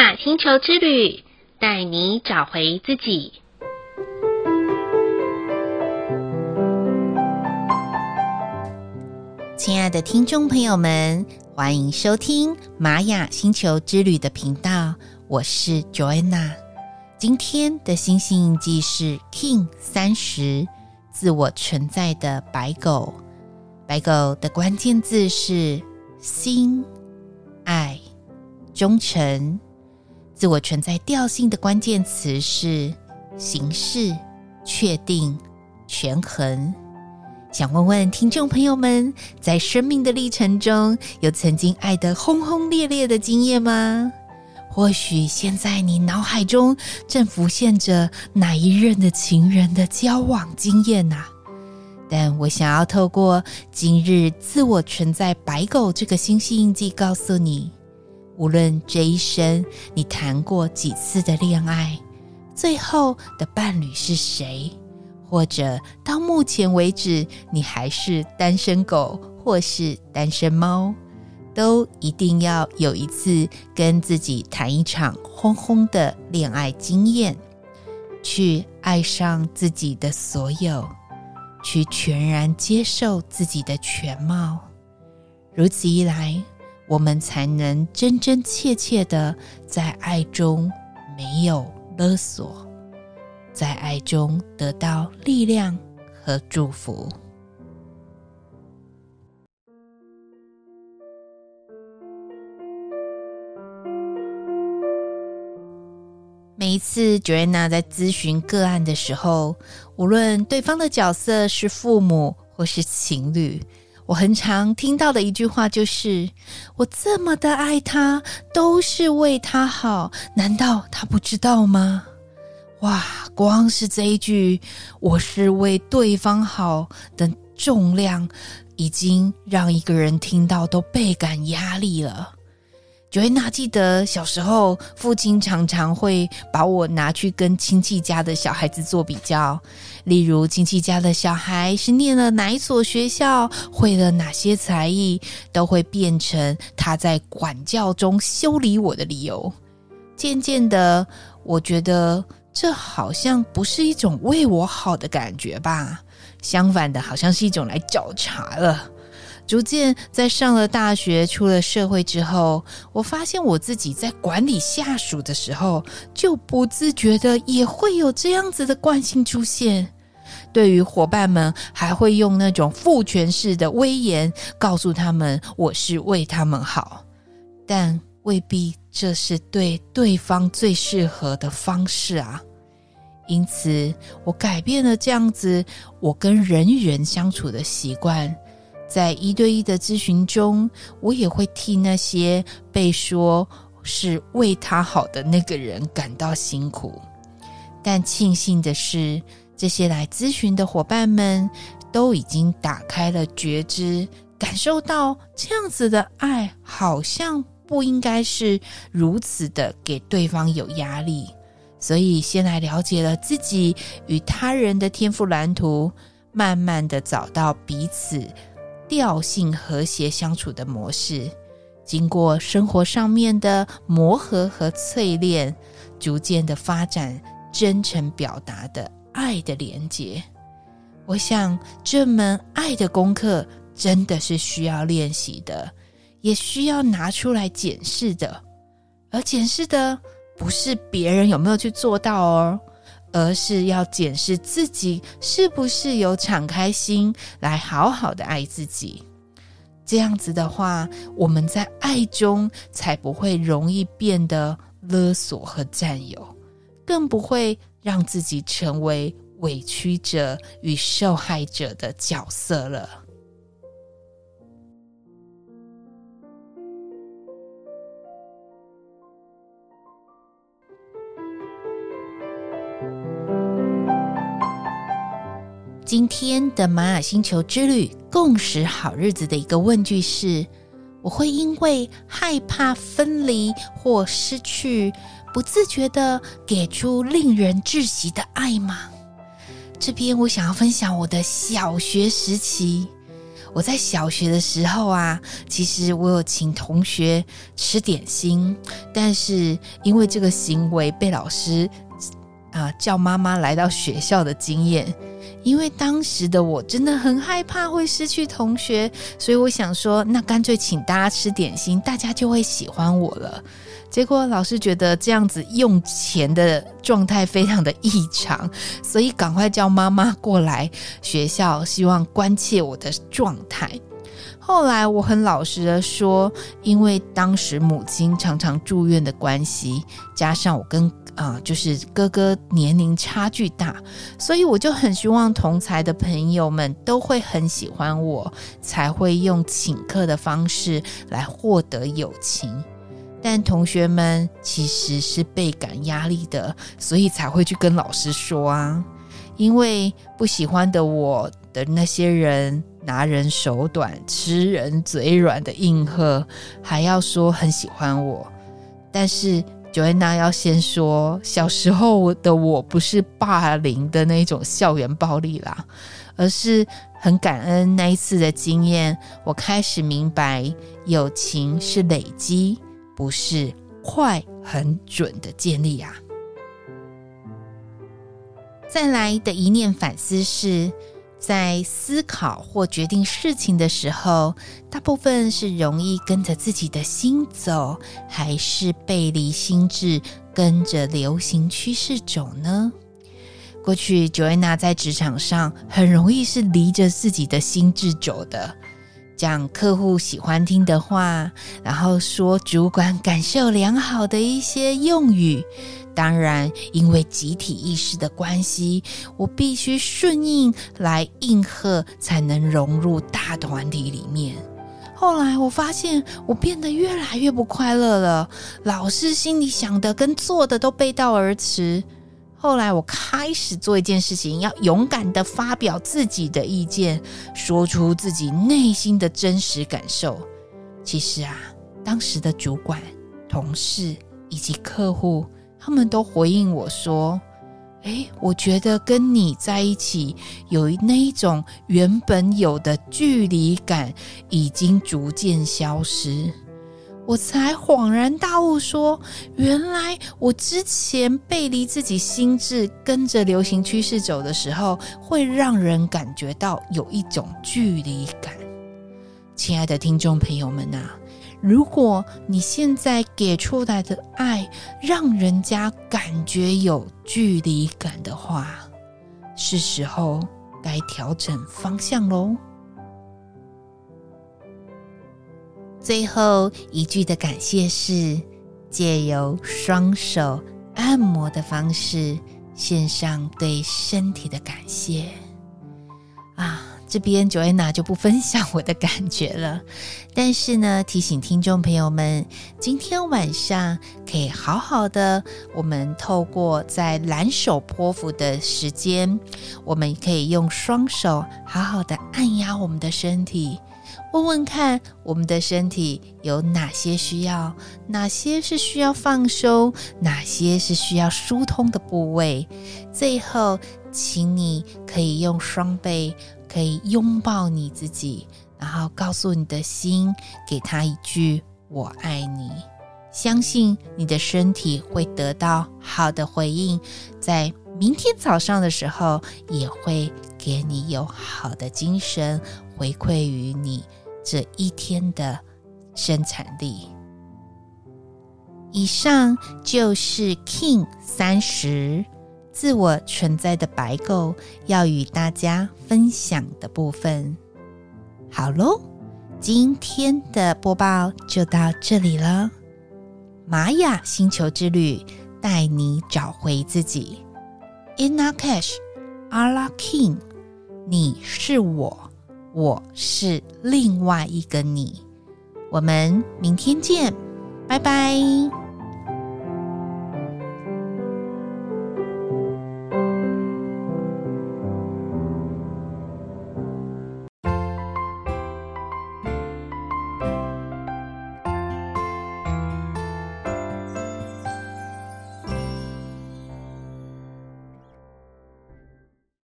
雅星球之旅，带你找回自己。亲爱的听众朋友们，欢迎收听玛雅星球之旅的频道，我是 Joanna。今天的星星印记是 King 三十，自我存在的白狗。白狗的关键字是心、爱、忠诚。自我存在调性的关键词是形式、确定、权衡。想问问听众朋友们，在生命的历程中，有曾经爱得轰轰烈烈的经验吗？或许现在你脑海中正浮现着哪一任的情人的交往经验呐、啊？但我想要透过今日自我存在白狗这个星系印记，告诉你，无论这一生你谈过几次的恋爱，最后的伴侣是谁？或者到目前为止，你还是单身狗或是单身猫，都一定要有一次跟自己谈一场轰轰的恋爱经验，去爱上自己的所有，去全然接受自己的全貌。如此一来，我们才能真真切切的在爱中没有勒索。在爱中得到力量和祝福。每一次 Joanna 在咨询个案的时候，无论对方的角色是父母或是情侣，我很常听到的一句话就是：“我这么的爱他，都是为他好，难道他不知道吗？”哇，光是这一句“我是为对方好”的重量，已经让一个人听到都倍感压力了。Joanna 记得小时候，父亲常常会把我拿去跟亲戚家的小孩子做比较，例如亲戚家的小孩是念了哪一所学校，会了哪些才艺，都会变成他在管教中修理我的理由。渐渐的，我觉得。这好像不是一种为我好的感觉吧？相反的，好像是一种来找茬了。逐渐在上了大学、出了社会之后，我发现我自己在管理下属的时候，就不自觉的也会有这样子的惯性出现。对于伙伴们，还会用那种父权式的威严，告诉他们我是为他们好，但未必这是对对方最适合的方式啊。因此，我改变了这样子我跟人与人相处的习惯。在一对一的咨询中，我也会替那些被说是为他好的那个人感到辛苦。但庆幸的是，这些来咨询的伙伴们都已经打开了觉知，感受到这样子的爱好像不应该是如此的给对方有压力。所以，先来了解了自己与他人的天赋蓝图，慢慢的找到彼此调性和谐相处的模式。经过生活上面的磨合和淬炼，逐渐的发展真诚表达的爱的连结。我想，这门爱的功课真的是需要练习的，也需要拿出来检视的，而检视的。不是别人有没有去做到哦，而是要检视自己是不是有敞开心来好好的爱自己。这样子的话，我们在爱中才不会容易变得勒索和占有，更不会让自己成为委屈者与受害者的角色了。今天的玛雅星球之旅共识好日子的一个问句是：我会因为害怕分离或失去，不自觉地给出令人窒息的爱吗？这边我想要分享我的小学时期，我在小学的时候啊，其实我有请同学吃点心，但是因为这个行为被老师啊叫妈妈来到学校的经验，因为当时的我真的很害怕会失去同学，所以我想说，那干脆请大家吃点心，大家就会喜欢我了。结果老师觉得这样子用钱的状态非常的异常，所以赶快叫妈妈过来学校，希望关切我的状态。后来我很老实的说，因为当时母亲常常住院的关系，加上我跟啊、就是哥哥年龄差距大，所以我就很希望同才的朋友们都会很喜欢我，才会用请客的方式来获得友情。但同学们其实是倍感压力的，所以才会去跟老师说啊。因为不喜欢的我的那些人拿人手短、吃人嘴软的应和，还要说很喜欢我。但是 Joanna 要先说，小时候的我不是霸凌的那种校园暴力啦，而是很感恩那一次的经验，我开始明白友情是累积。不是快很准的建立啊！再来的一念反思是，在思考或决定事情的时候，大部分是容易跟着自己的心走，还是背离心智，跟着流行趋势走呢？过去 Joanna 在职场上很容易是离着自己的心智走的。讲客户喜欢听的话，然后说主管感受良好的一些用语。当然，因为集体意识的关系，我必须顺应来应和，才能融入大团体里面。后来我发现，我变得越来越不快乐了，老是心里想的跟做的都背道而驰。后来我开始做一件事情，要勇敢地发表自己的意见，说出自己内心的真实感受。其实啊，当时的主管、同事以及客户，他们都回应我说：“诶，我觉得跟你在一起，有那一种原本有的距离感，已经逐渐消失。”我才恍然大悟说，原来我之前背离自己心智，跟着流行趋势走的时候，会让人感觉到有一种距离感。亲爱的听众朋友们啊，如果你现在给出来的爱，让人家感觉有距离感的话，是时候该调整方向喽。最后一句的感谢是借由双手按摩的方式，献上对身体的感谢啊！这边 Joanna 就不分享我的感觉了，但是呢，提醒听众朋友们，今天晚上可以好好的，我们透过在蓝手波符的时间，我们可以用双手好好的按压我们的身体。问问看，我们的身体有哪些需要？哪些是需要放松？哪些是需要疏通的部位？最后，请你可以用双臂，可以拥抱你自己，然后告诉你的心，给他一句“我爱你”。相信你的身体会得到好的回应，在明天早上的时候，也会给你有好的精神回馈于你。这一天的生产力。以上就是 King 三十自我存在的白构要与大家分享的部分。好喽，今天的播报就到这里了。玛雅星球之旅带你找回自己。Inna Cash, Allah King，你是我。我是另外一个你，我们明天见，拜拜。